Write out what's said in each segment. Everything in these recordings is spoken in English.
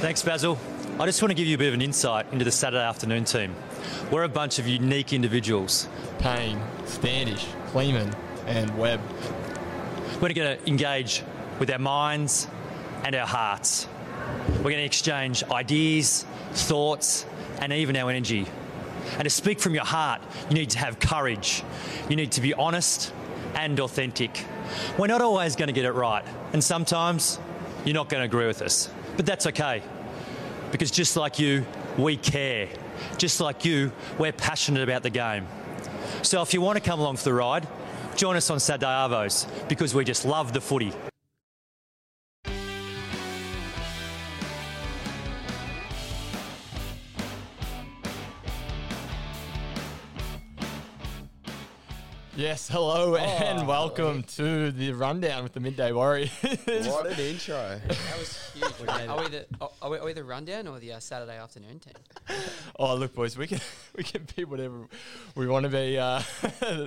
Thanks, Basil. I just want to give you a bit of an insight into the Saturday afternoon team. We're a bunch of unique individuals. Payne, Standish, Kleeman, and Webb. We're going to engage with our minds and our hearts. We're going to exchange ideas, thoughts, and even our energy. And to speak from your heart, you need to have courage. You need to be honest and authentic. We're not always going to get it right, and sometimes you're not going to agree with us. But that's okay, because just like you, we care. Just like you, we're passionate about the game. So if you want to come along for the ride, join us on Saturday because we just love the footy. Yes, hello and welcome to the rundown with the Midday Warriors. What an intro. That was huge. are, we the, are, we, are we the rundown or the uh, Saturday afternoon team? oh, look, boys, we can we can be whatever we want to be. Uh,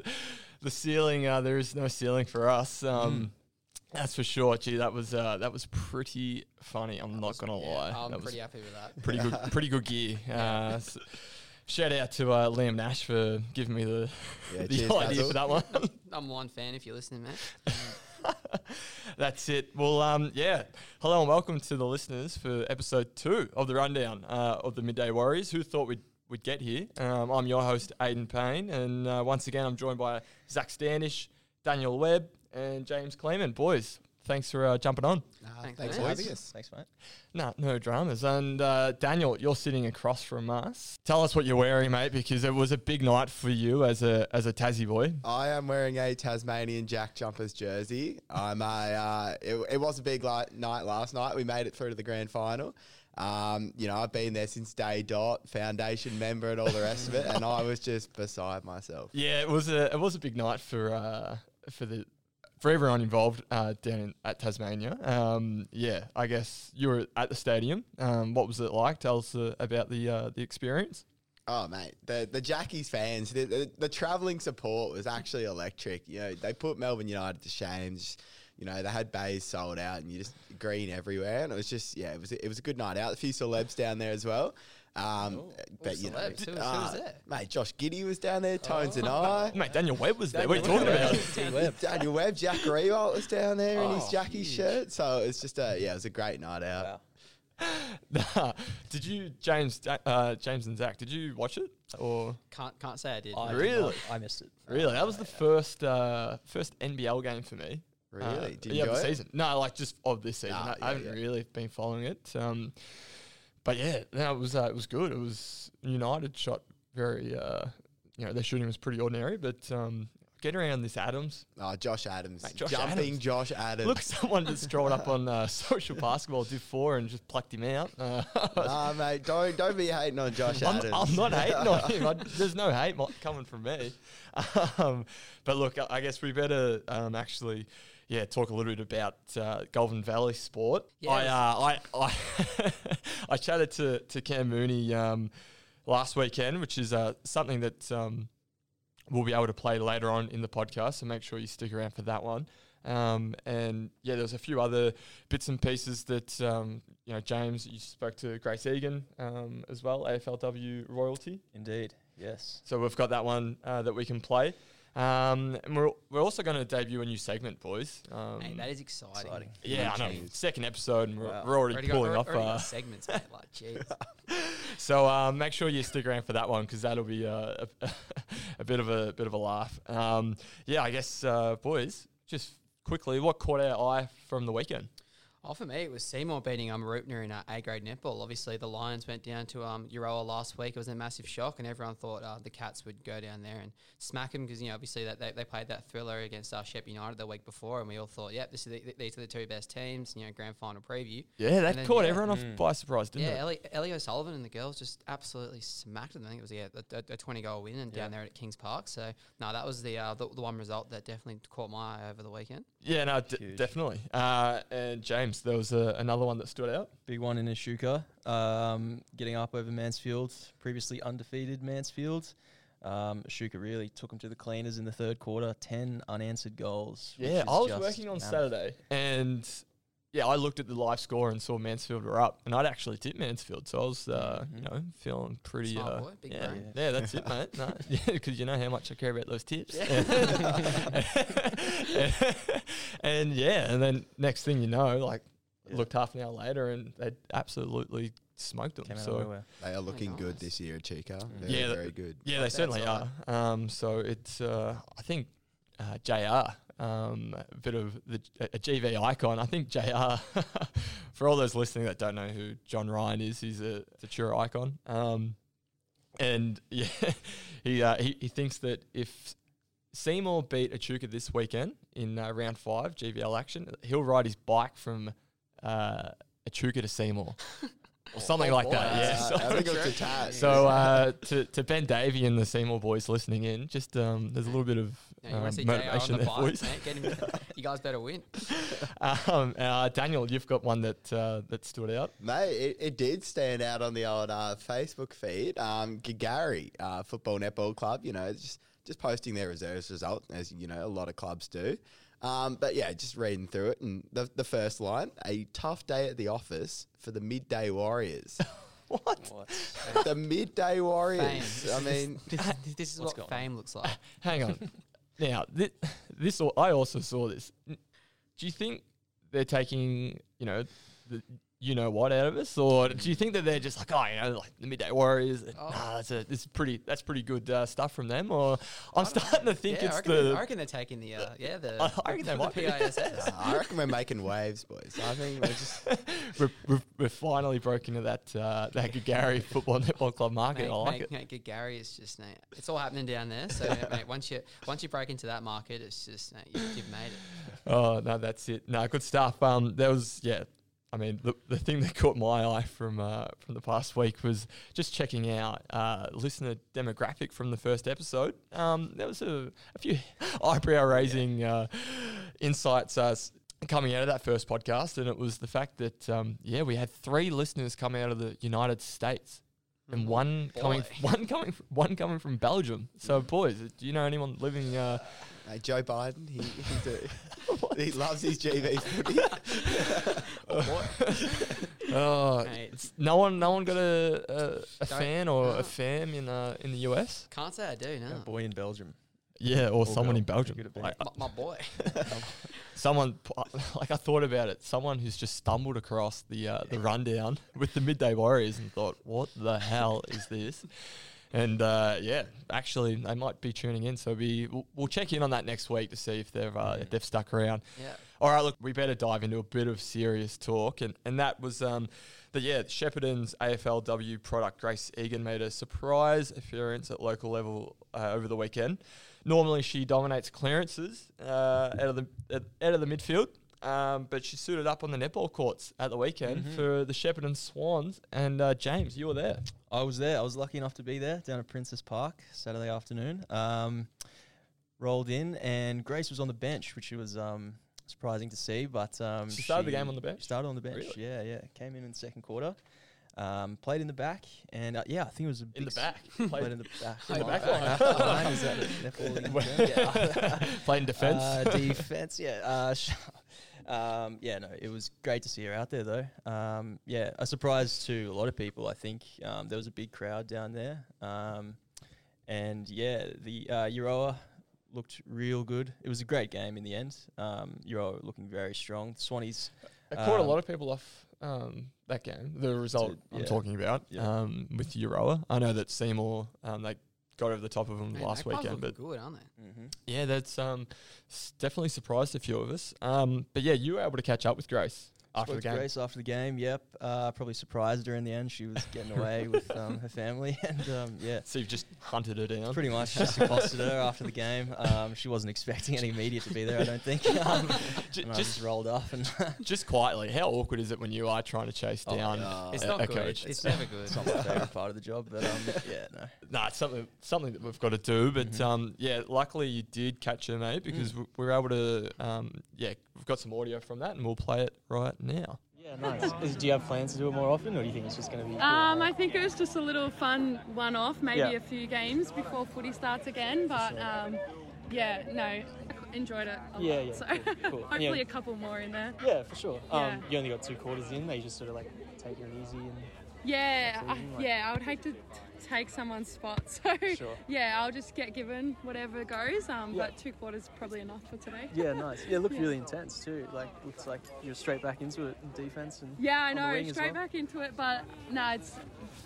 the ceiling, uh, there is no ceiling for us. Um, That's for sure. Gee, that was uh, that was pretty funny. I'm not gonna lie. I'm that pretty was happy with that. pretty good, pretty good gear. Uh, s- shout out to uh, Liam Nash for giving me the Yeah, the cheers, idea Basil. for that one. I'm one fan if you're listening, mate. That's it. Well, um, yeah. Hello and welcome to the listeners for episode two of the rundown uh, of the Midday Warriors. Who thought we'd we'd get here? Um, I'm your host, Aidan Payne, and uh, once again, I'm joined by Zach Standish, Daniel Webb, and James Kleeman. Boys, thanks for uh, jumping on. Thanks, Thanks mate. for having us. Thanks, mate. No, no dramas. And uh, Daniel, you're sitting across from us. Tell us what you're wearing, mate, because it was a big night for you as a as a Tassie boy. I am wearing a Tasmanian Jack Jumpers jersey. I'm a, uh, it, it was a big li- night last night. We made it through to the grand final. Um, you know, I've been there since day dot, foundation member and all the rest of it, and I was just beside myself. Yeah, it was a it was a big night for uh, for the for everyone involved uh, down in, at Tasmania. Um, yeah, I guess you were at the stadium. Um, what was it like? Tell us uh, about the uh, the experience. Oh mate, the the Jackies fans, the, the, the travelling support was actually electric. You know, they put Melbourne United to shame. You know, they had bays sold out, and you just green everywhere, and it was just yeah, it was it was a good night out. A few celebs down there as well. Um, but you know, celebs? Who was- who was uh, there? mate, Josh Giddey was down there, Tones and I. Mate, Daniel Webb was there. What are you talking about? Webb. Daniel Webb, Jack Riewoldt was down there in his Oh, Jackie huge. shirt. So it's just a yeah, it was a great night out. Wow. Nah. did you, James, uh, James and Zach? Did you watch it or Can't can't say I did. I no. did Really? I missed it. really? That was the first uh, first NBL game for me. Really? Uh, Did you yeah, enjoy the it? season. No, like just of this season. Ah, I, yeah, I haven't yeah. really been following it. Um, but yeah, no, it was uh, it was good. It was United shot very. Uh, you know, their shooting was pretty ordinary, but um, get around this Adams. Oh, Josh Adams, Mate, Josh jumping Adams. Josh Adams. Look, someone just strolled up on uh, social basketball, did four, and just plucked him out. Uh, nah, mate, don't don't be hating on Josh I'm, Adams. I'm not hating on him. I, there's no hate mo- coming from me. Um, but look, I, I guess we better um, actually, yeah, talk a little bit about uh, Goulburn Valley sport. Yeah, I, uh, I, I, I chatted to to Cam Mooney um, last weekend, which is uh, something that um, we'll be able to play later on in the podcast. So make sure you stick around for that one. Um, and yeah, there was a few other bits and pieces that um, you know, James, you spoke to Grace Egan um, as well, AFLW royalty. Indeed. Yes. So we've got that one uh, that we can play. Um, and we're, we're also going to debut a new segment, boys. Um, Mate, that is exciting. Exciting. yeah, I know. Second episode, and we're, Wow. we're already, Already got, pulling already off. got Uh, segments, mate. Like, jeez. so um, make sure you stick around for that one because that'll be uh, a, a bit of a bit of a laugh. Um, yeah, I guess, uh, boys, just quickly, what caught our eye from the weekend? Oh, for me, it was Seymour beating um, Rupner in uh, A grade netball. Obviously, the Lions went down to um, Euroa last week. It was a massive shock, and everyone thought uh, the Cats would go down there and smack them because you know obviously that they, they played that thriller against uh, Shep United the week before, and we all thought, yep, this is the, these are the two best teams. You know, grand final preview. Yeah, that then, caught yeah, everyone off by surprise, didn't Yeah, it? Ellie, Ellie O'Sullivan and the girls just absolutely smacked them. I think it was yeah, a, a, a 20 goal win and down there at Kings Park. So, no, that was the, uh, the the one result that definitely caught my eye over the weekend. Yeah, no, d- definitely. Uh, and James, there was a, another one that stood out. Big one in Echuca. Um, getting up over Mansfield, previously undefeated Mansfield. Um, Echuca really took them to the cleaners in the third quarter. 10 unanswered goals. Yeah, I was working on mammoth. Saturday, and yeah, I looked at the live score and saw Mansfield were up, and I'd actually tipped Mansfield, so I was, uh, you know, feeling pretty. Smart uh, boy, big yeah, brain. yeah, that's it, mate. No, yeah, because you know how much I care about those tips. and yeah, and then next thing you know, like, Yeah. looked half an hour later, and they absolutely smoked them. Came so. They are looking good nice. this year, Chica. Mm. They're Yeah, very good. Yeah, they That's certainly all are. Um, so it's uh, I think uh, Jr. Um, a bit of the a GV icon. I think Jr. for all those listening that don't know who John Ryan is, he's a, a icon. Um, and yeah, he, uh, he he thinks that if Seymour beat Echuca this weekend in uh, round five GVL action, he'll ride his bike from uh, Echuca to Seymour. Or something Oh, like boy. that, yeah. So- I think it was so uh, to to Ben Davey and the Seymour boys listening in, just um, there's a little bit of Yeah, you um, want to see JR on the bike, boys. mate? Get him, you guys better win. um, uh, Daniel, you've got one that uh, that stood out. Mate, it, it did stand out on the old uh, Facebook feed. Um, Girgarre uh, Football Netball Club, you know, just just posting their reserves result, as you know, a lot of clubs do. Um, but yeah, just reading through it, and the, the first line: a tough day at the office for the midday warriors. What? What? the midday Fame. warriors. I mean, this, this is What's what going on? fame looks like. Hang on. Now, this, this I also saw this. Do you think they're taking you know the you know what out of us, or do you think that they're just like oh you know like the midday warriors? Oh. Nah, that's a this is pretty that's pretty good uh, stuff from them. Or I'm starting to think yeah, I it's reckon, they- the I reckon they're taking the uh, yeah the I- I reckon they the might be. PISS. I reckon we're making waves, boys. I think we're just. we're, we're, we're finally broken into that uh, that Gary Football Netball Club market. Mate, I like mate, it. mate, good Gary is just mate, it's all happening down there. So mate, once you once you break into that market, it's just mate, you, you've made it. Oh no, that's it. No, good stuff. Um, there was yeah. I mean, the, the thing that caught my eye from uh, from the past week was just checking out uh, listener demographic from the first episode. Um, there was a, a few eyebrow raising uh, insights uh, coming out of that first podcast, and it was the fact that um, yeah, we had three listeners come out of the United States. And one coming, one coming, fr- one coming from Belgium. So, boys, do you know anyone living uh, Hey, Joe Biden, he, he, do, he loves his GV footy. Oh, no one, no one got a a, a fan or no. a fam in uh, in the US. Can't say I do. No, A boy in Belgium. Yeah, or, Or someone in. Belgium. Could have been. Like, my, my boy. someone, like I thought about it. Someone who's just stumbled across the uh, the rundown with the midday warriors and thought, "What the hell is this?" And uh, yeah, actually, they might be tuning in. So we we'll, we'll check in on that next week to see if they've uh, if they've stuck around. Yeah. All right, look, we better dive into a bit of serious talk, and and that was um, the yeah Shepparton's AFLW product. Grace Egan made a surprise appearance at local level uh, over the weekend. Normally, she dominates clearances uh, out of the out of the midfield. Um, but she suited up on the netball courts at the weekend for the Shepparton Swans. And uh, James, you were there. I was there. I was lucky enough to be there down at Princess Park Saturday afternoon. Um, rolled in, and Grace was on the bench, which was um, surprising to see. But um, She started the game on the bench? She started on the bench. Really? Yeah, yeah. Came in in the second quarter. Um, played in the back, and uh, yeah, I think it was a big In the back. Played Played in the back. In the back line. is that netball league term? Yeah. Played in defence. Uh, defense, yeah. Uh, sh- um, yeah, no, it was great to see her out there, though. Um, yeah, a surprise to a lot of people. I think um, there was a big crowd down there, um, and yeah, the uh, Euroa looked real good. It was a great game in the end. Um, Euroa looking very strong. The Swannies, It caught a Um, lot of people off um, that game. The result I'm yeah. talking about Yeah. um, with Euroa. I know that Seymour um, they got over the top of them Man, last weekend, but good, aren't they? mm-hmm. yeah, that's um, definitely surprised a few of us. Um, but yeah, you were able to catch up with Grace after the game. Grace after the game. Yep, uh, probably surprised her in the end. She was getting away with um, her family, and um, yeah, So you've just hunted her down. Pretty much just accosted her after the game. Um, she wasn't expecting any media to be there, I don't think. Um, J- and I just just rolled off and just quietly, how awkward is it when you are trying to chase Oh, down? yeah. It's a- not a good. coach? It's never good. it's not my favourite part of the job, but um, yeah, no. No, it's something something that we've got to do. But Mhm. um, yeah, luckily you did catch her, mate, because we we were able to. Um, yeah, we've got some audio from that, and we'll play it right now. Yeah, nice. Is, do you have plans to do it more often, or do you think it's just going to be? Um, I think it was just a little fun one-off, maybe Yeah. a few games before footy starts again. But um, yeah, no, enjoyed it. A Yeah, lot, yeah, So cool, cool. hopefully Yeah. a couple more in there. Yeah, for sure. Yeah. Um, you only got two quarters in. They just sort of like take it easy and Yeah, I, season, like- yeah. I would hate to t- take someone's spot. So Sure. yeah, I'll just get given whatever goes. Um, Yeah. but two quarters probably enough for today. yeah, nice. Yeah, it looked Yeah. really intense too. Like looks like you're straight back into it in defense and Yeah, I know. Straight well. back into it, but no, it's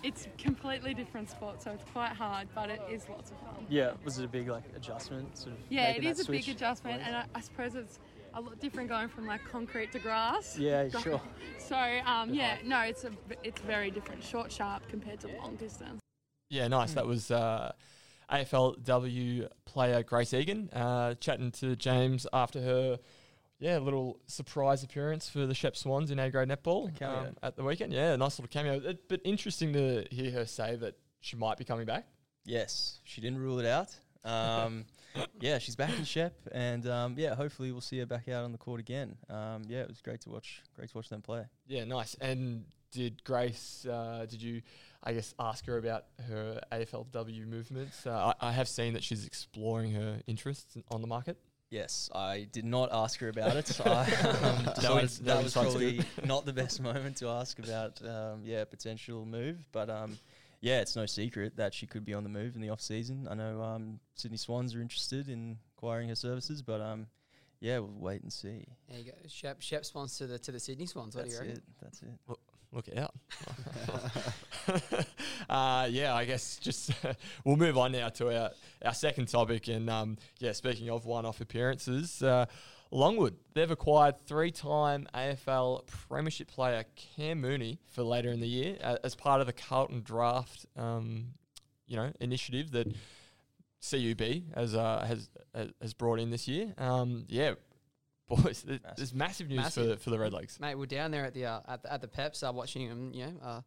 it's completely different sport, so it's quite hard, but it is lots of fun. Yeah, was it a big like adjustment? Sort of. Yeah, it is a big adjustment, and I, I suppose it's a lot different going from like concrete to grass. Yeah, sure. So um, yeah, no, it's a it's very different, short, sharp compared to long distance. Yeah, nice. That was uh, AFLW player Grace Egan uh, chatting to James after her, yeah, little surprise appearance for the Shep Swans in A grade netball um, at the weekend. Yeah, nice little cameo. It- but interesting to hear her say that she might be coming back. Yes, she didn't rule it out. Um, yeah, she's back in Shep, and um, yeah, hopefully we'll see her back out on the court again. Um, yeah, it was great to watch. Great to watch them play. Yeah, nice. And did Grace? Uh, did you, I guess, ask her about her AFLW movements? Uh, I, I have seen that she's exploring her interests in- on the market. Yes, I did not ask her about it. I, um, That decided was- that that was was probably not the best moment to ask about, um, yeah, potential move. But um, yeah, it's no secret that she could be on the move in the off season. I know um, Sydney Swans are interested in acquiring her services, but um, yeah, we'll wait and see. There you go. Shep, Shep Swans to the to the Sydney Swans. What That's do you reckon? it. That's it. Look out. uh, yeah, I guess just we'll move on now to our, our second topic. And um, yeah, speaking of one off appearances, uh, Longwood, they've acquired three time AFL Premiership player Cam Mooney for later in the year uh, as part of the Carlton draft. Um, you know, initiative that CUB has uh, has has- has brought in this year. Um, yeah, boys, th- there's massive news for Massive. for the Redlegs. Mate, we're down there at the uh, at the, at the Peps, uh, watching him. You know, uh,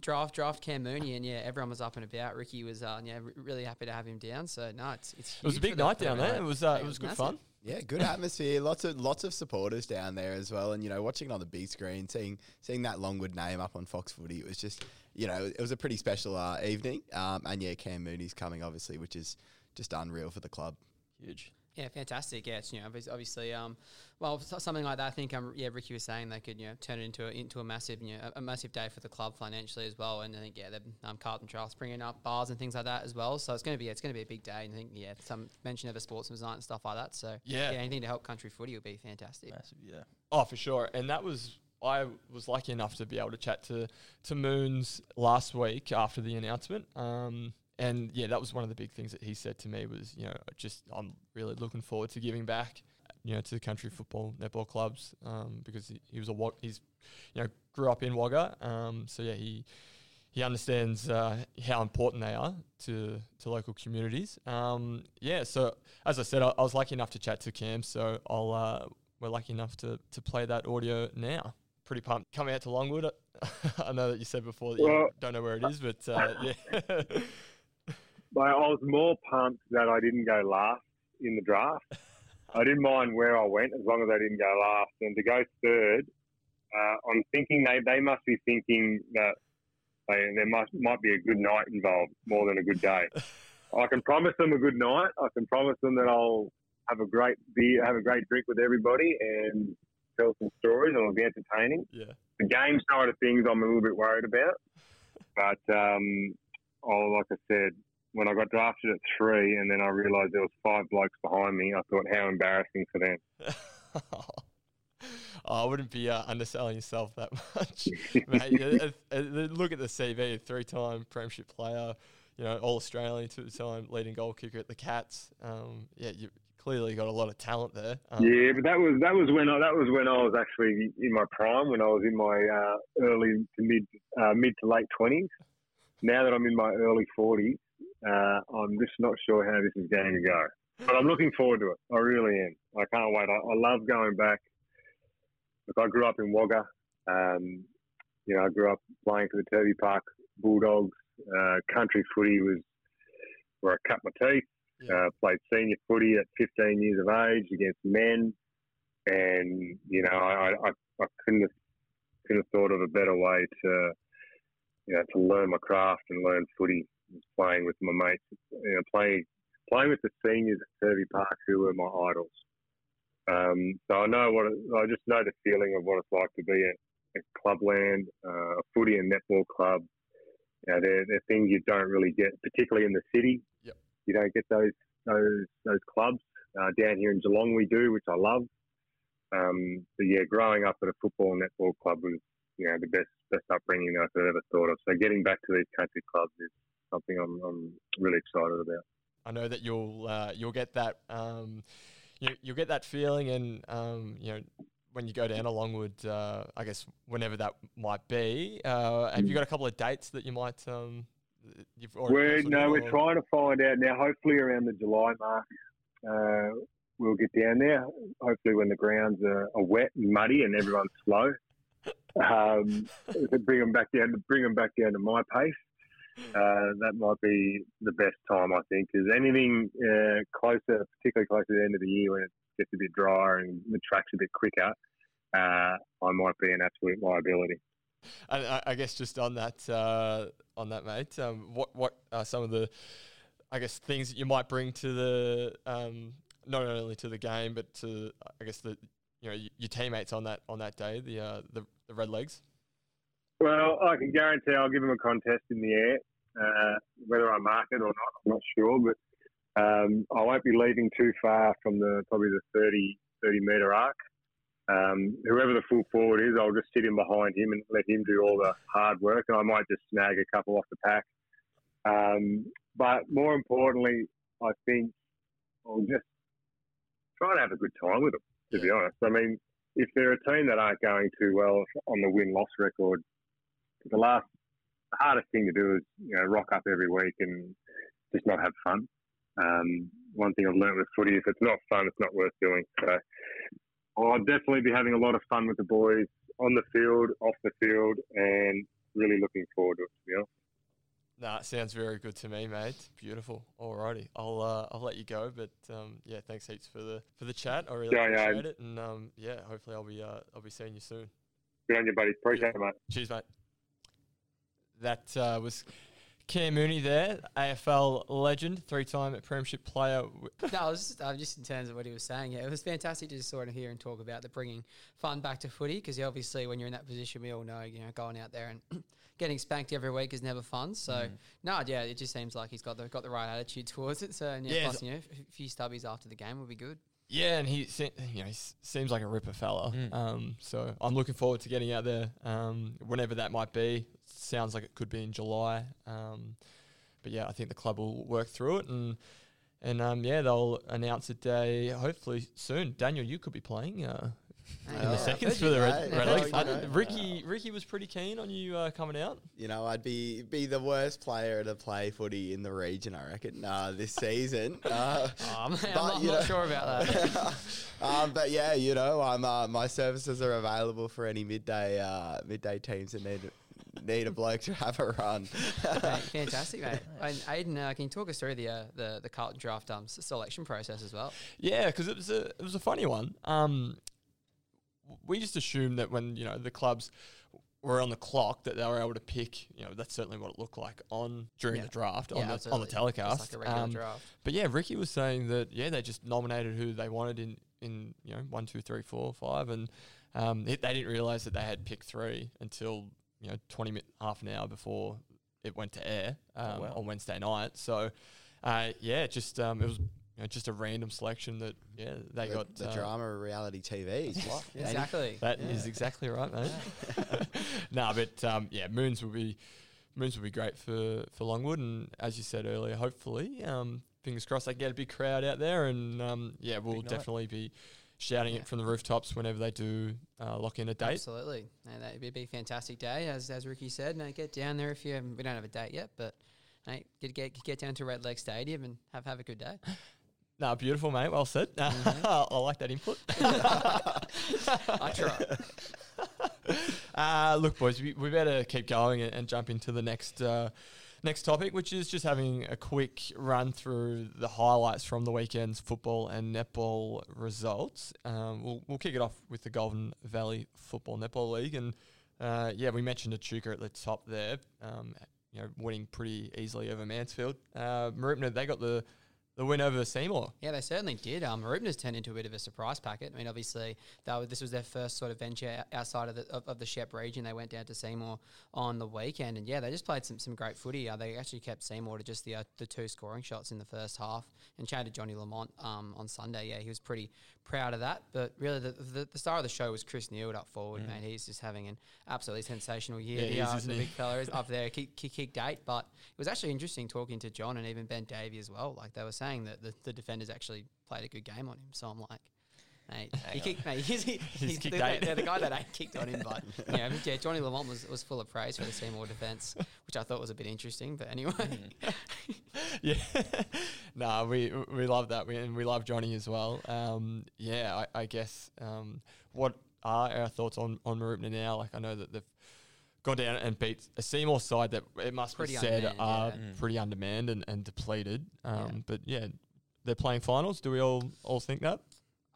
draft draft Cam Mooney, and yeah, everyone was up and about. Ricky was uh, yeah, re- really happy to have him down. So no, it's it's. It was a big night down there. It was uh, Mate, it was good massive. fun. Yeah, good atmosphere. Lots of lots of supporters down there as well, and you know, watching it on the big screen, seeing seeing that Longwood name up on Fox Footy, it was just you know, it was a pretty special uh, evening. Um, and yeah, Cam Mooney's coming, obviously, which is just unreal for the club. Huge. Yeah, fantastic. Yeah, it's you know obviously um, well something like that. I think um yeah Ricky was saying they could you know turn it into a, into a massive you know a, a massive day for the club financially as well. And I think yeah the um, Carlton Trust bringing up bars and things like that as well. So it's going to be it's going to be a big day. And I think yeah some mention of a sportsman's night and stuff like that. So Yeah. anything to help country footy would be fantastic. Massive, yeah. Oh, for sure. And that was I was lucky enough to be able to chat to to Moons last week after the announcement. Um, and yeah, that was one of the big things that he said to me was, you know, just I'm really looking forward to giving back, you know, to the country football netball clubs um, because he, he was a he's, you know, grew up in Wagga. Um, so yeah, he he understands uh, how important they are to to local communities. Um, yeah, so as I said, I, I was lucky enough to chat to Cam, so I'll uh, we're lucky enough to to play that audio now. Pretty pumped. Coming out to Longwood. I know that you said before that you don't know where it is, but uh, yeah, I was more pumped that I didn't go last in the draft. I didn't mind where I went as long as I didn't go last. And to go third, uh, I'm thinking they, they must be thinking that they, there must might be a good night involved more than a good day. I can promise them a good night. I can promise them that I'll have a great beer, have a great drink with everybody, and tell some stories, and it'll be entertaining. yeah. The game side of things, I'm a little bit worried about. But um, oh, like I said, when I got drafted at three, and then I realised there was five blokes behind me, I thought how embarrassing for them. Oh, I wouldn't be uh, underselling yourself that much, mate. uh, uh, uh, look at the CV: three-time premiership player, you know, all Australian, two-time leading goal kicker at the Cats. Um, yeah, you clearly got a lot of talent there. Um, Yeah, but that was that was when I, that was when I was actually in my prime, when I was in my uh, early to mid uh, mid to late twenties. Now that I'm in my early forties, uh, I'm just not sure how this is going to go. But I'm looking forward to it. I really am. I can't wait. I, I love going back. Look, I grew up in Wagga. Um, you know, I grew up playing for the Turvey Park Bulldogs. Uh, country footy was where I cut my teeth. Yeah. Uh, played senior footy at 15 years of age against men, and you know I, I, I couldn't have, couldn't have thought of a better way to you know to learn my craft and learn footy. Playing with my mates, you know, playing playing with the seniors at Turvey Park, who were my idols. Um, so I know what it, I just know the feeling of what it's like to be at, at clubland, uh, a footy and netball club. You know, they're, they're things you don't really get, particularly in the city. Yep. You don't get those those those clubs uh, down here in Geelong. We do, which I love. Um, but yeah, growing up at a football and netball club was you know the best best upbringing I could ever thought of. So getting back to these country clubs is something I'm, I'm really excited about. I know that you'll uh, you'll get that um, you, you'll get that feeling, and um, you know when you go down to Longwood, uh, I guess whenever that might be. Uh, have you got a couple of dates that you might? Um, you've already We're no, we're or- trying to find out now. Hopefully around the July mark, uh, we'll get down there. Hopefully when the grounds are, are wet and muddy and everyone's slow, um, bring them back down to bring them back down to my pace. Uh, that might be the best time, I think. Is anything uh, closer, particularly closer to the end of the year when it gets a bit drier and the track's a bit quicker, uh, I might be an absolute liability. And I, I guess just on that, uh, on that, mate. Um, what what are some of the, I guess, things that you might bring to the, um, not only to the game, but to I guess the, you know, your teammates on that on that day, the uh, the, the Red Legs. Well, I can guarantee I'll give them a contest in the air. Uh, whether I mark it or not, I'm not sure. But um, I won't be leaving too far from the probably the 30, 30 metre arc. Um, whoever the full forward is, I'll just sit in behind him and let him do all the hard work, and I might just snag a couple off the pack. Um, but more importantly, I think I'll just try to have a good time with them. To be honest, I mean, if they're a team that aren't going too well on the win loss record, the last the hardest thing to do is you know rock up every week and just not have fun. Um, one thing I've learned with footy, if it's not fun, it's not worth doing. So I'll definitely be having a lot of fun with the boys on the field, off the field, and really looking forward to it. To be honest. Nah, it sounds very good to me, mate. Beautiful. Alrighty, I'll uh, I'll let you go, but um, yeah, thanks heaps for the for the chat. I really Yeah, yeah. it, and um, yeah, hopefully I'll be uh, I'll be seeing you soon. Good on you, buddy. Appreciate it, mate. Cheers, mate. That uh, was Cam Mooney there, AFL legend, three-time Premiership player. no, I was just, uh, just in terms of what he was saying. Yeah, it was fantastic to just sort of hear and talk about the bringing fun back to footy because obviously when you're in that position, we all know you know going out there and getting spanked every week is never fun. So Mm. no, yeah, it just seems like he's got the got the right attitude towards it. So and yeah, Yeah, plus you know a few stubbies after the game would be good. Yeah, and he se- you know he seems like a ripper fella. Mm. Um, so I'm looking forward to getting out there. Um, whenever that might be. Sounds like it could be in July. Um, but yeah, I think the club will work through it and. And um, yeah, they'll announce a day hopefully soon. Daniel, you could be playing uh, in the seconds for the Red. Red Legs. know, Ricky, Ricky was pretty keen on you uh, coming out. You know, I'd be be the worst player to play footy in the region, I reckon, uh, this season. Uh, Oh, I'm, But, not, I'm not know- sure about that. um, but yeah, you know, I'm uh, my services are available for any midday uh, midday teams that need need a bloke to have a run. Mate, fantastic, mate. And Aiden, uh, can you talk us through the uh, the the Carlton draft um, selection process as well? Yeah, because it was a it was a funny one. Um, we just assumed that when you know the clubs were on the clock that they were able to pick. You know, that's certainly what it looked like on during Yeah. the draft Yeah, on the on the telecast. like a regular Um, draft. But yeah, Ricky was saying that yeah they just nominated who they wanted in in you know one two three four five and um, it, they didn't realize that they had pick three until you know twenty minutes half an hour before it went to air um, wow. on Wednesday night. So uh, yeah, just um, it was. You know, just a random selection that yeah they the, got the uh, drama of reality TV. is just any- Exactly. That is exactly right, mate. no, but um, yeah, Moons will be Moons will be great for for Longwood, and as you said earlier, hopefully, um, fingers crossed, they get a big crowd out there, and um, yeah, we'll definitely be shouting it from the rooftops whenever they do uh, lock in a date. Absolutely, that would be a fantastic day, as as Ricky said. No, get down there if you. We don't have a date yet, but hey, get get get down to Red Leg Stadium and have have a good day. No, beautiful, mate. Well said. I like that input. I try. uh, look, boys, we, we better keep going and, and jump into the next uh, next topic, which is just having a quick run through the highlights from the weekend's football and netball results. Um, we'll, we'll kick it off with the Goulburn Valley Football Netball League, and uh, yeah, we mentioned Echuca at the top there. Um, you know, winning pretty easily over Mansfield. Uh, they got the the win over Seymour. Yeah, they certainly did. Um, Rupner's turned into a bit of a surprise packet. I mean, obviously, this was their first sort of venture outside of the of, of the Shep region. They went down to Seymour on the weekend, and yeah, they just played some, some great footy. Uh, they actually kept Seymour to just the uh, the two scoring shots in the first half. And chatted Johnny Lamont um, on Sunday. Yeah, he was pretty proud of that. But really, the, the, the star of the show was Chris Neild up forward, mm. mate. He's just having an absolutely sensational year. Yeah, he is, isn't the big fella is up there, kick, kick, kicked eight. But it was actually interesting talking to John and even Ben Davey as well. Like they were saying that the, the defenders actually played a good game on him. So I'm like, mate, he kicked, mate, he's, he, he's, kicked the, the, the guy that ain't kicked on him. But yeah, but yeah, Johnny Lamont was, was full of praise for the Seymour defence, which I thought was a bit interesting. But anyway, yeah, nah, we we love that, we, and we love Johnny as well. Um, yeah, I, I guess. Um, what are our thoughts on on Mooroopna now? Like, I know that they've gone down and beat a Seymour side that it must Pretty be said are yeah. pretty undermanned and, and depleted. Um, But yeah, they're playing finals. Do we all all think that?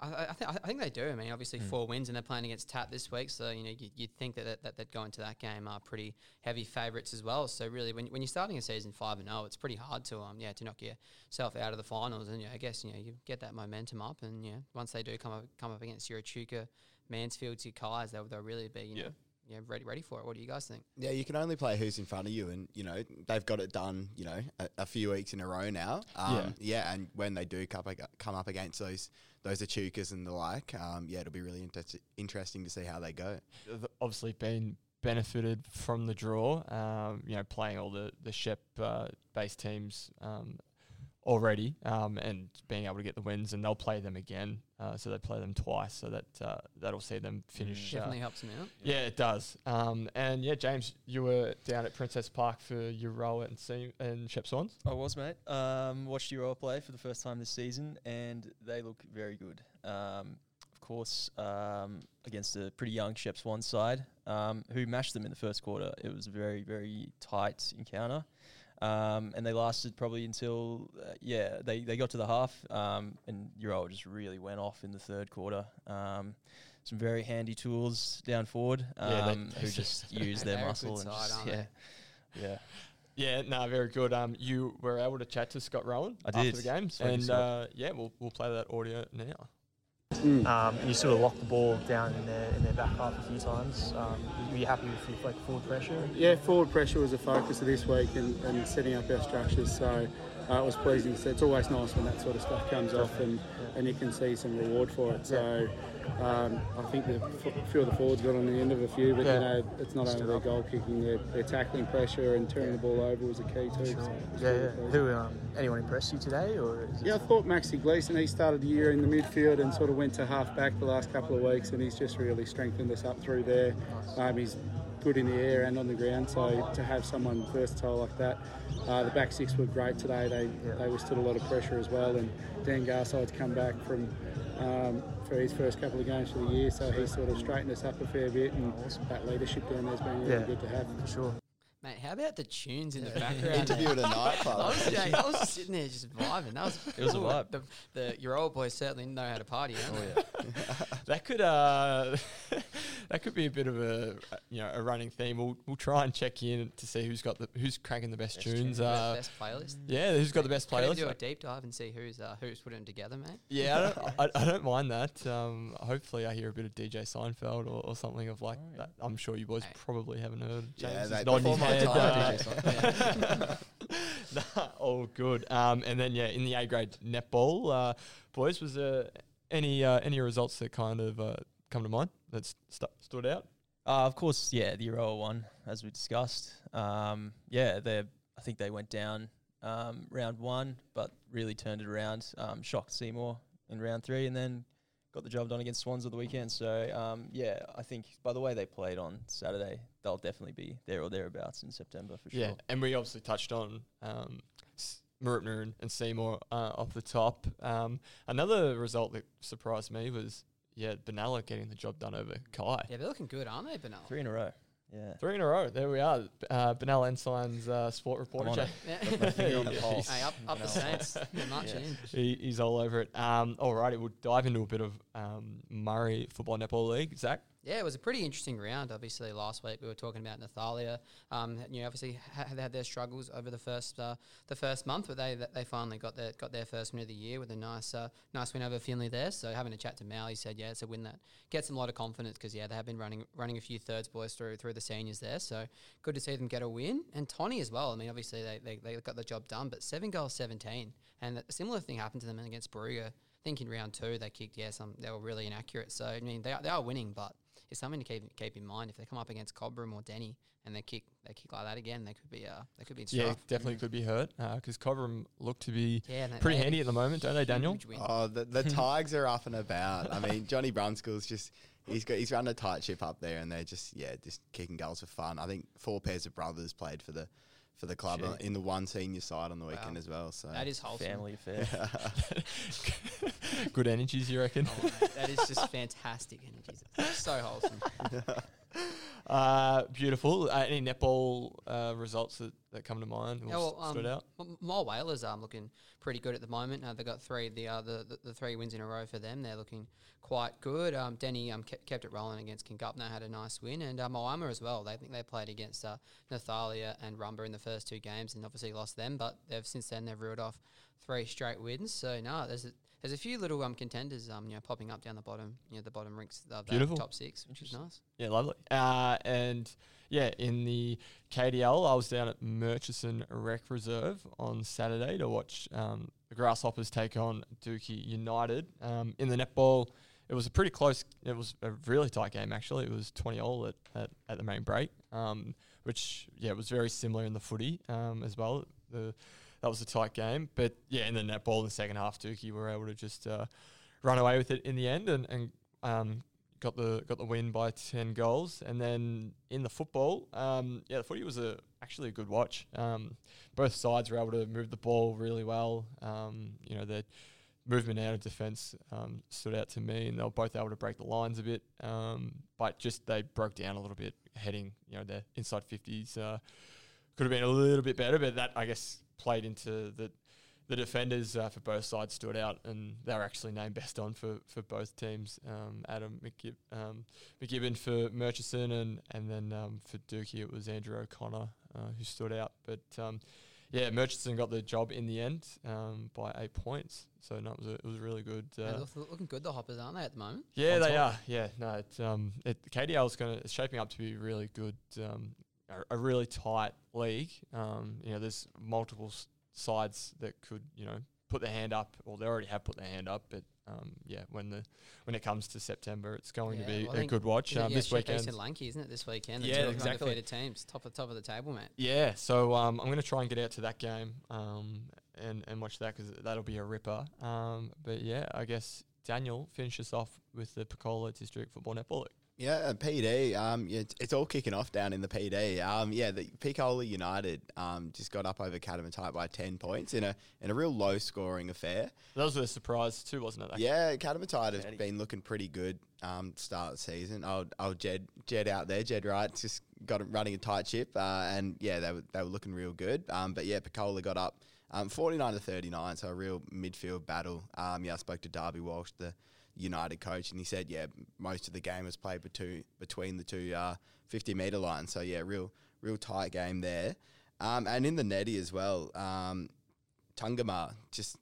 I, I, think, I think they do. I mean, obviously four wins, and they're playing against Tat this week. So you know, you, you'd think that, that that they'd go into that game are pretty heavy favourites as well. So really, when, when you're starting a season five and zero, it's pretty hard to um yeah to knock yourself out of the finals. And yeah, I guess you know you get that momentum up, and yeah, once they do come up come up against your Echuca, Mansfield, Kais, they'll they'll really be you Yeah. know yeah ready ready for it. What do you guys think? Yeah, you can only play who's in front of you, and you know they've got it done. You know, a, a few weeks in a row now. Um, yeah. and when they do come, come up against those those Echucas and the like, um, yeah, it'll be really inter- interesting to see how they go. They've obviously been benefited from the draw. Um, you know, playing all the the Shep uh, based teams um, already, um, and being able to get the wins, and they'll play them again. Uh, so they play them twice, so that uh, that'll see them finish. uh, Definitely helps them out. yeah, it does. Um, and yeah, James, you were down at Princess Park for Euroa and Se- and Shep Swans. I was, mate. Um, watched Euro play for the first time this season, and they look very good. Um, of course, um, against a pretty young Shep Swan side, um, who mashed them in the first quarter. It was a very, very tight encounter. Um, and they lasted probably until, uh, yeah, they, they got to the half, um, and Euro just really went off in the third quarter. Um, some very handy tools down forward, Yeah, um, who just use their They're a good muscle and side, just, aren't yeah, they? yeah. Yeah, no, very good. Um, you were able to chat to Scott Rowan I after did. the game, Thank and uh, yeah, we'll we'll play that audio now. Um, you sort of locked the ball down in their, in their back half a few times. Um, were you happy with your like, forward pressure? Yeah, forward pressure was a focus of this week and, and setting up our structures. So uh, it was pleasing. So it's always nice when that sort of stuff comes off and, and you can see some reward for it. So um, I think the, a few of the forwards got on the end of a few, but Yeah. you know it's not only their goal kicking, their, their tackling pressure and turning the ball over was a key too. So it Yeah, really yeah. Who, um, anyone impressed you today, or is Yeah, I thought Maxi Gleason, he started the year in the midfield and sort of went to half back the last couple of weeks, and he's just really strengthened us up through there. Um, he's good in the air and on the ground, so to have someone versatile like that. Uh, the back six were great today. They they withstood a lot of pressure as well, and Dan Garside's come back from um, for his first couple of games for the year, so he's sort of straightened us up a fair bit, and that leadership down there's been really Yeah. good to have. for sure? Mate, how about the tunes in the background? Interview at a I nightclub. was, yeah, I was sitting there just vibing. That was It was a vibe. The, the your old boys certainly know how to party. Oh, yeah. That could uh, that could be a bit of a you know a running theme. We'll we'll try and check in to see who's got the who's cracking the best, Best tunes. tunes. Uh, best playlist. yeah, who's got the best Can we playlist? do a deep dive and see who's uh, who's putting them together, mate? Yeah, I don't, I, I don't mind that. Um, hopefully, I hear a bit of DJ Seinfeld or, or something of like Oh, yeah. that. I'm sure you boys Hey. probably haven't heard. Yeah, James is they- nodding before his my head. time, uh, nah, all good. Um, and then yeah, in the A grade netball, uh, boys, was there any uh, any results that kind of uh, come to mind that st- stood out? Uh, of course, yeah, the Euro one, as we discussed. Um, yeah, they I think they went down um, round one, but really turned it around. Um, shocked Seymour in round three, and then got the job done against Swans of the weekend. So um, yeah, I think by the way they played on Saturday, they'll definitely be there or thereabouts in September for sure. Yeah, and we obviously touched on um, S- and, and Seymour uh, off the top. Um, another result that surprised me was yeah, Benalla getting the job done over Kai. Yeah, they're looking good, aren't they, Benal? Three in a row. Yeah. Three in a row. There we are. Uh, Benalla Ensign's uh, sport reporter. I'm on Jay. it. Yeah. Got my finger on the Yeah, pulse. hey, up, up the Benal. Saints. They're marching Yeah. in. He, he's all over it. Um, alrighty, we'll dive into a bit of um, Murray Football Netball League. Zach? Yeah, it was a pretty interesting round. Obviously, last week we were talking about Nathalia. Um, you know, obviously they had their struggles over the first uh, the first month, but they they finally got their got their first win of the year with a nice uh, nice win over Finley there. So having a chat to Mal, he said, yeah, it's a win that gets them a lot of confidence because yeah, they have been running running a few thirds boys through through the seniors there. So good to see them get a win and Tony as well. I mean, obviously they they, they got the job done, but seven goals, seventeen, and a similar thing happened to them against Barooga. I think in round two they kicked yeah some they were really inaccurate. So I mean they they are winning, but it's something to keep keep in mind. If they come up against Cobram or Denny and they kick they kick like that again, they could be uh they could be in Yeah, strife. definitely could be hurt because Cobram look to be Yeah, they- pretty they handy at the moment, don't they, Daniel? Oh, the, the Tigers are up and about. I mean, Johnny Brunskill's just he's got he's run a tight ship up there, and they're just yeah, just kicking goals for fun. I think four pairs of brothers played for the for the club Gee. in the one senior side on the weekend Wow. as well. So That is wholesome. Family affair. Good energies, you reckon? Oh, that is just fantastic energies. It's so wholesome. Uh, beautiful. Uh, any netball uh, results that, that come to mind Yeah, well, um, out? M- Mole Whalers are looking pretty good at the moment. Uh, they got three the, uh, the, the the three wins in a row for them. They're looking quite good. Um, Denny um, kept, kept it rolling against Congupna, had a nice win, and uh, Moama as well. They think they played against uh, Nathalia and Rumba in the first two games, and obviously lost them. But they've since then they've reeled off three straight wins. So no, there's a, there's a few little um contenders um you know popping up down the bottom, you know the bottom ranks of Beautiful. top six, which is nice. Yeah, lovely. Uh, and yeah, in the KDL, I was down at Murchison Rec Reserve on Saturday to watch um, the Grasshoppers take on Dookie United. Um, in the netball, it was a pretty close. It was a really tight game actually. It was twenty all at, at, at the main break, um, which yeah was very similar in the footy um, as well. The that was a tight game, but yeah, in the netball in the second half, Dookie were able to just uh, run away with it in the end and, and um, got the got the win by ten goals. And then in the football, um, yeah, the footy was a actually a good watch. Um, both sides were able to move the ball really well. Um, you know, the movement out of defence um, stood out to me, and they were both able to break the lines a bit. Um, but just they broke down a little bit, heading you know their inside fifties. Uh, could have been a little bit better, but that I guess played into the the defenders uh, for both sides stood out, and they were actually named best on for, for both teams. Um, Adam McGib, um, McGibbon for Murchison, and and then um, for Dookie it was Andrew O'Connor uh, who stood out. But um, yeah, Murchison got the job in the end um, by eight points. So no, it was a, it was really good. Uh, look- looking good, the Hoppers, aren't they, at the moment? yeah, they top. are. Yeah, no, it, um, it, KDL is going to it's shaping up to be really good. A, a really tight league. Um, you know, there's multiple s- sides that could you know put their hand up, or they already have put their hand up. But um, yeah, when the when it comes to September, it's going to be well, a good watch. Um, yeah, this weekend, and Lanky, isn't it? This weekend, the Yeah, two exactly. undefeated teams, top of top of the table, mate. Yeah, so um, I'm going to try and get out to that game um, and and watch that because that'll be a ripper. Um, but yeah, I guess Daniel finishes off with the Picola District Football Netball League. Yeah, PD. Um, yeah, it's, it's all kicking off down in the PD. Um, yeah, the Picola United um just got up over Katamatite by ten points in a in a real low scoring affair. That was a surprise too, wasn't it? that Yeah, Katamatite has been looking pretty good um, start of the season. Oh, oh, Jed, Jed out there, Jed Wright just got running a tight ship, uh, and yeah, they were they were looking real good. Um, but yeah, Picola got up um, forty nine to thirty nine, so a real midfield battle. Um, yeah, I spoke to Darby Walsh, the United coach, and he said yeah, most of the game was played between between the two uh, fifty meter lines. So yeah, real real tight game there. Um, and in the netty as well, um, Tungamah just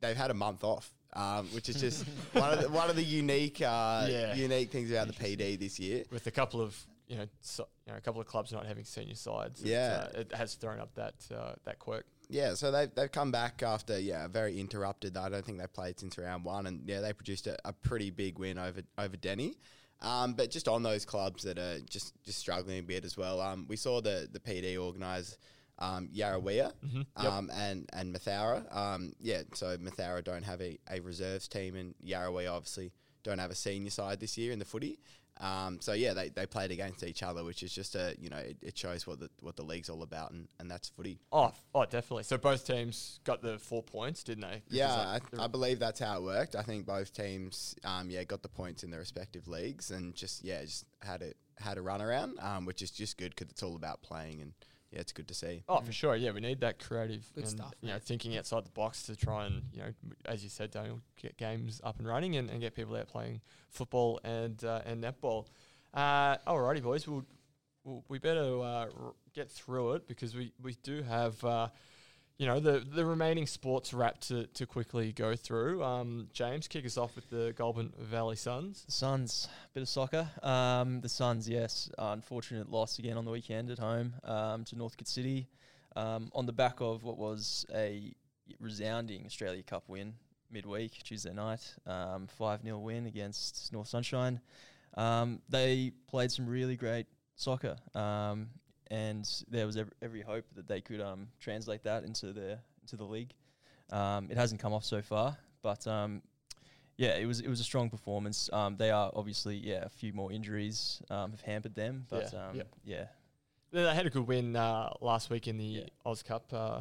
they've had a month off, um, which is just one of the, one of the unique uh, Yeah. unique things about the PD this year. with a couple of you know, so, you know a couple of clubs not having senior sides. it, Yeah. uh, it has thrown up that uh, that quirk. Yeah, so they've, they've come back after yeah very interrupted. I don't think they've played since round one, and yeah they produced a, a pretty big win over over Denny. Um, but just on those clubs that are just just struggling a bit as well. Um, we saw the the PD organise um, Yarroweyah Mm-hmm. Yep. um, and and Mathoura. Um, yeah, so Mathoura don't have a, a reserves team, and Yarroweyah obviously don't have a senior side this year in the footy. Um, so yeah, they, they played against each other, which is just a you know it, it shows what the what the league's all about, and, and that's footy. Oh, oh, definitely. So both teams got the four points, didn't they? Yeah, I, I believe that's how it worked. I think both teams, um, yeah, got the points in their respective leagues, and just yeah, just had it had a run around, um, which is just good because it's all about playing, and yeah, it's good to see. Oh, for sure. Yeah, we need that creative Good and stuff, you know thinking outside the box to try and you know, as you said, Daniel, get games up and running and, and get people out playing football and uh, and netball. Uh, alrighty, boys. We'll, we'll we better uh, r- get through it because we, we do have uh, you know the the remaining sports wrap to, to quickly go through. Um, James, kick us off with the Goulburn Valley Suns. The Suns, bit of soccer. Um, the Suns, yes, unfortunate loss again on the weekend at home um, to Northcote City, um, on the back of what was a resounding Australia Cup win midweek Tuesday night, um, five 0 win against North Sunshine. Um, they played some really great soccer, um, and there was every, every hope that they could um, translate that into the into the league. Um, it hasn't come off so far, but um, yeah, it was it was a strong performance. Um, they are obviously yeah a few more injuries um, have hampered them, but Yeah, um, yep. yeah, They had a good win uh, last week in the Yeah. Oz Cup. Uh,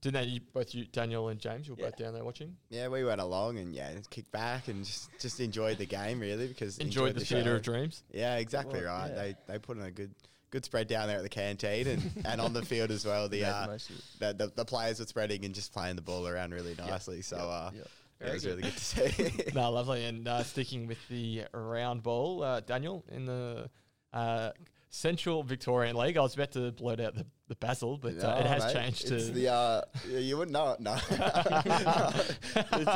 didn't they? You, both you, Daniel and James, you were Yeah. both down there watching. Yeah, we went along and yeah, kicked back and just just enjoyed the game really because Enjoyed the theatre show. of dreams. Yeah, exactly Well, right. yeah. They they put in a good good spread down there at the canteen and, and on the field as well. The, uh, most of it. the, the the players were spreading and just playing the ball around really nicely. So uh, Yep. yeah, it was really good to see. no, lovely. And uh, sticking with the round ball, uh, Daniel in the uh, Central Victorian League. I was about to blurt out the, the Basil, but uh, it has mate, changed It's to the uh, you wouldn't know it. No, it's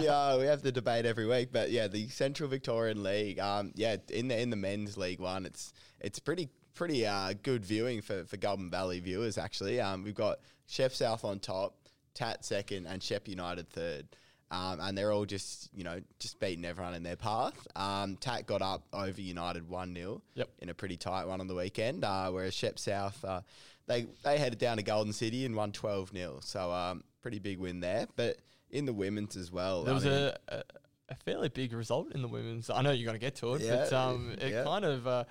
the, uh, we have the debate every week, but yeah, the Central Victorian League. Um, yeah, in the in the men's League One, it's it's pretty pretty uh, good viewing for for Goulburn Valley viewers. Actually, um, we've got Shep South on top, Tat second, and Shep United third. Um, and they're all just, you know, just beating everyone in their path. Um, Tat got up over United 1 0 Yep. in a pretty tight one on the weekend, uh, whereas Shep South, uh, they, they headed down to Golden City and won 12 0. So, um, pretty big win there. But in the women's as well. there I was mean- a, a fairly big result in the women's. I know you're going to get to it, but um, it yeah. kind of. Uh,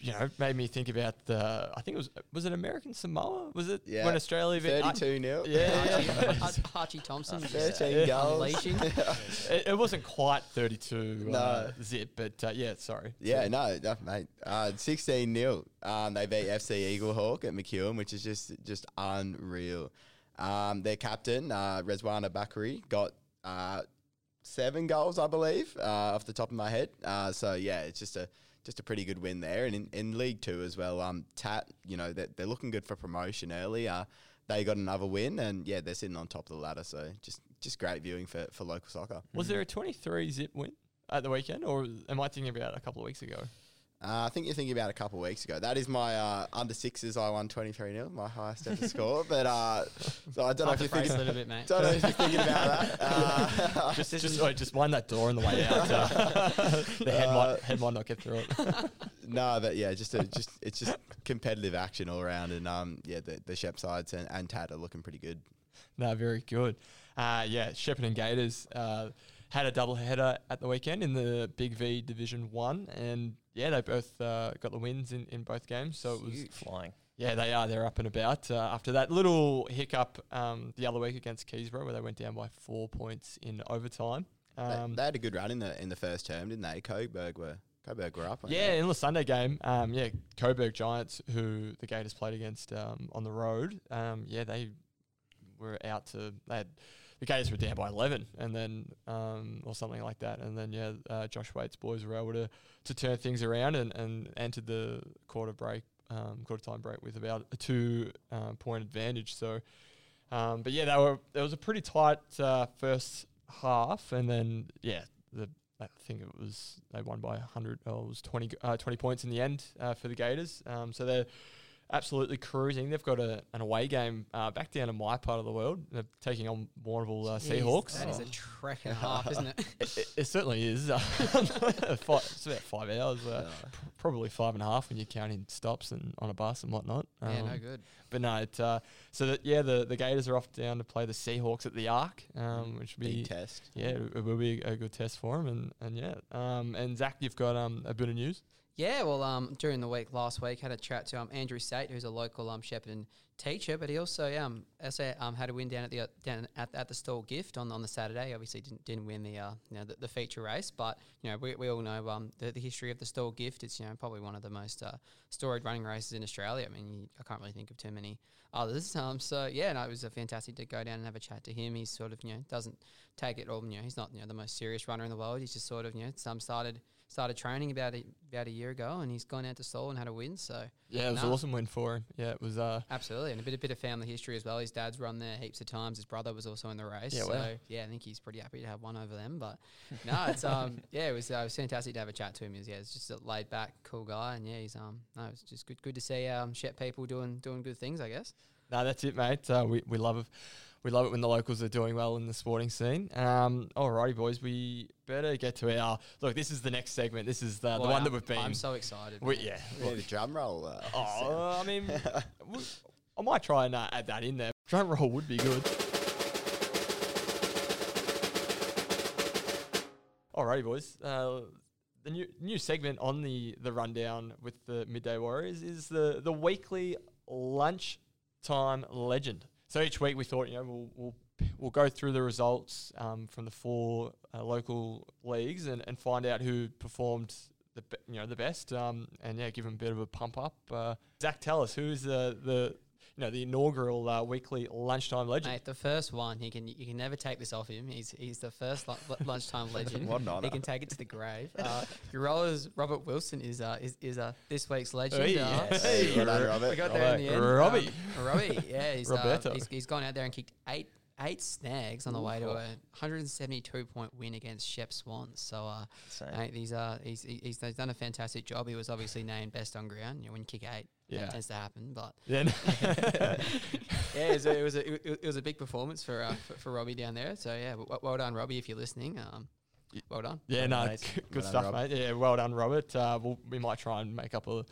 you know, made me think about the. I think it was was it American Samoa? Was it Yeah, when Australia? beat- I- 32 0. Yeah, yeah. Archie, Archie Thompson. just 13 goals. unleashing. it, it wasn't quite 32 uh, zip, but uh, yeah, sorry. Yeah, no, no, mate. Uh, 16 0. Um, they beat FC Eaglehawk at McEwen, which is just just unreal. Um, their captain, uh, Rezwana Bakari, got uh, seven goals, I believe, uh, off the top of my head. Uh, so yeah, it's just a just a pretty good win there. And in, in League Two as well, um, Tat, you know, they're, they're looking good for promotion early. Uh, they got another win, and yeah, they're sitting on top of the ladder. So just just great viewing for, for local soccer. Was there a 23 zip win at the weekend, or am I thinking about a couple of weeks ago? Uh, I think you're thinking about a couple of weeks ago. That is my uh, under sixes. I won 23 0, my highest ever score. But uh, so I don't know if you're thinking. little bit, mate. Don't know if you're thinking about that. Uh, Just, just, wait, just wind that door on the way out. uh, the head, might, head might not get through it. no, but yeah, just a, just it's just competitive action all around, and um, yeah, the the Shep sides and, and Tat are looking pretty good. no, very good. Uh, yeah, Shepparton and Gators uh, had a double header at the weekend in the Big V Division One, and yeah, they both uh, got the wins in, in both games. So it was flying. Yeah, they are. They're up and about uh, after that little hiccup um, the other week against Keysborough, where they went down by four points in overtime. They- Um, they, had a good run in the in the first term, didn't they? Coburg were Coburg were up. yeah, they? in the Sunday game, um, yeah, Coburg Giants, who the Gators played against um, on the road, um, yeah, they were out to they had the Gators were down by eleven, and then um, or something like that, and then yeah, uh, Josh Waite's boys were able to to turn things around and, and entered the quarter break, um, quarter time break with about a two um, point advantage. So, um, but yeah, they were there was a pretty tight uh, first half, and then yeah, the I think it was they won by 100 oh, it was 20 uh, 20 points in the end uh, for the Gators. Um, so they're absolutely cruising. They've got a, an away game uh, back down in my part of the world. They're taking on Warrnambool uh, Jeez, Seahawks. That is a trek and a half, isn't it? It, it, it certainly is. Five, it's about five hours. Uh, pr- probably five and a half when you're counting stops and on a bus and whatnot. yeah, no Um, good. But no, it, uh, so that yeah, the, the Gators are off down to play the Seahawks at the Arc, um, which will be big test. yeah, it, will be a good test for him, and and yeah, um, and Zach, you've got um a bit of news. Yeah, well, um, during the week last week, had a chat to um Andrew Sate, who's a local um Shepparton teacher, but he also um also um had a win down at the uh, down at, at the Stawell Gift on, on the Saturday. Obviously, didn't didn't win the uh you know the, the feature race, but you know we, we all know um the, the history of the Stawell Gift. It's you know probably one of the most uh, storied running races in Australia. I mean, you, I can't really think of too many others. Um, so yeah, no, it was a fantastic to go down and have a chat to him. He's sort of you know doesn't take it all. You know, he's not you know the most serious runner in the world. He's just sort of you know some started started training about a, about a year ago, and he's gone out to Stawell and had a win. So Yeah, it was Nah. an awesome win for him. Yeah, it was. Uh, absolutely, and a bit a bit of family history as well. His dad's run there heaps of times. His brother was also in the race. Yeah, so wow. yeah, I think he's pretty happy to have one over them. But no, it's um yeah, it was uh, it was fantastic to have a chat to him. He was, yeah, it's just a laid back, cool guy, and yeah, he's um no, it's just good good to see um Shep people doing doing good things. I guess. No, that's it, mate. Uh, we we love it. We love it when the locals are doing well in the sporting scene. Um, alrighty, boys, we better get to our look. This is the next segment. This is the, the one that I'm- we've been. I'm so excited. we, yeah. We need a drum roll. Uh, Oh, I mean, I might try and uh, add that in there. Drum roll would be good. Alrighty, boys. Uh, the new new segment on the the rundown with the midday warriors is the the weekly lunchtime legend. So each week we thought, you know, we'll we'll, we'll go through the results um, from the four uh, local leagues and, and find out who performed the be- you know the best. Um, and yeah, give them a bit of a pump up. Uh, Zach, tell us who's the the you know the inaugural uh, weekly lunchtime legend. Mate, the first one, he can you can never take this off him. He's he's the first lu- lu- lunchtime legend. What an. He can take it to the grave. Uh, Gorolla's Robert Wilson is uh, is is uh, this week's legend. Hey, uh, yes. Hey, well done, we Robert. got there in the end. Robbie. Um, Robbie, yeah, he's, uh, he's he's gone out there and kicked eight eight snags on the way to a 172 point win against Shep Swans. So uh, mate, he's uh he's, he's he's done a fantastic job. He was obviously named best on ground. You know, when you kick eight, Yeah. that tends to happen, but. Then yeah, it was a, it was a, it was a big performance for, uh, for for Robbie down there. So yeah, w- well done, Robbie, if you're listening. Um, well done. Yeah, no, Nice. good Well stuff, Rob. mate. Yeah, well done, Robert. Uh, we'll, we might try and make up a,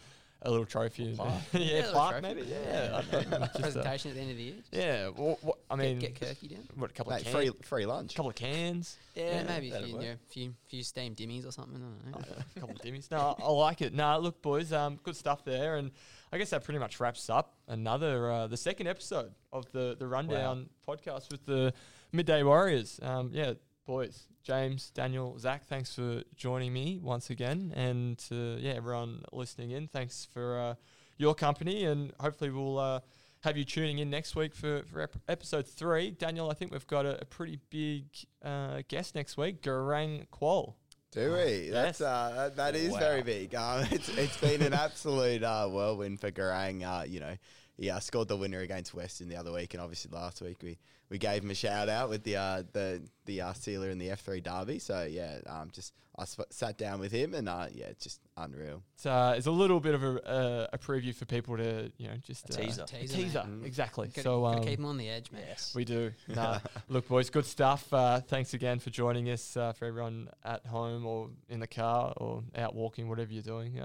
a little trophy. plaque. yeah, Yeah, a little plaque trophy. maybe. Yeah, I don't know, just, uh, Presentation at the end of the year. yeah. Well, what, I mean, get, get Kirky down. what a couple Mate, of free cans, free lunch. a couple of cans, Yeah, Yeah, maybe a few, work. you know, few few steamed dimmies or something. I don't know. a couple of dimmies. No, I, I like it. No, look, boys, um, good stuff there, and I guess that pretty much wraps up another uh, the second episode of the the rundown podcast with the midday warriors. Um, yeah, boys, James, Daniel, Zach, thanks for joining me once again, and uh, yeah, everyone listening in, thanks for uh, your company, and hopefully we'll. Uh, have you tuning in next week for, for ep- episode three. Daniel, I think we've got a, a pretty big uh, guest next week, Garang Kuol. Do we? That's Yes. uh, that, that is very big. Um, it's it's been an absolute uh, whirlwind for Garang. Uh, you know, he uh, scored the winner against Western the other week, and obviously last week we, we gave him a shout out with the uh, the the uh, sealer in the F three derby. So yeah, um, just I sp- sat down with him, and uh, yeah, it's just unreal. It's, uh, it's a little bit of a, uh, a preview for people to, you know, just A uh, teaser. a Teaser, teaser. Mm. exactly. Gotta, so gotta um, keep him on the edge, man. Yes. we do. Nah, look, boys, good stuff. Uh, thanks again for joining us. Uh, for everyone at home or in the car or out walking, whatever you're doing.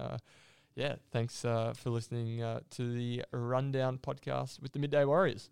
Yeah, thanks uh, for listening uh, to the Rundown podcast with the Midday Warriors.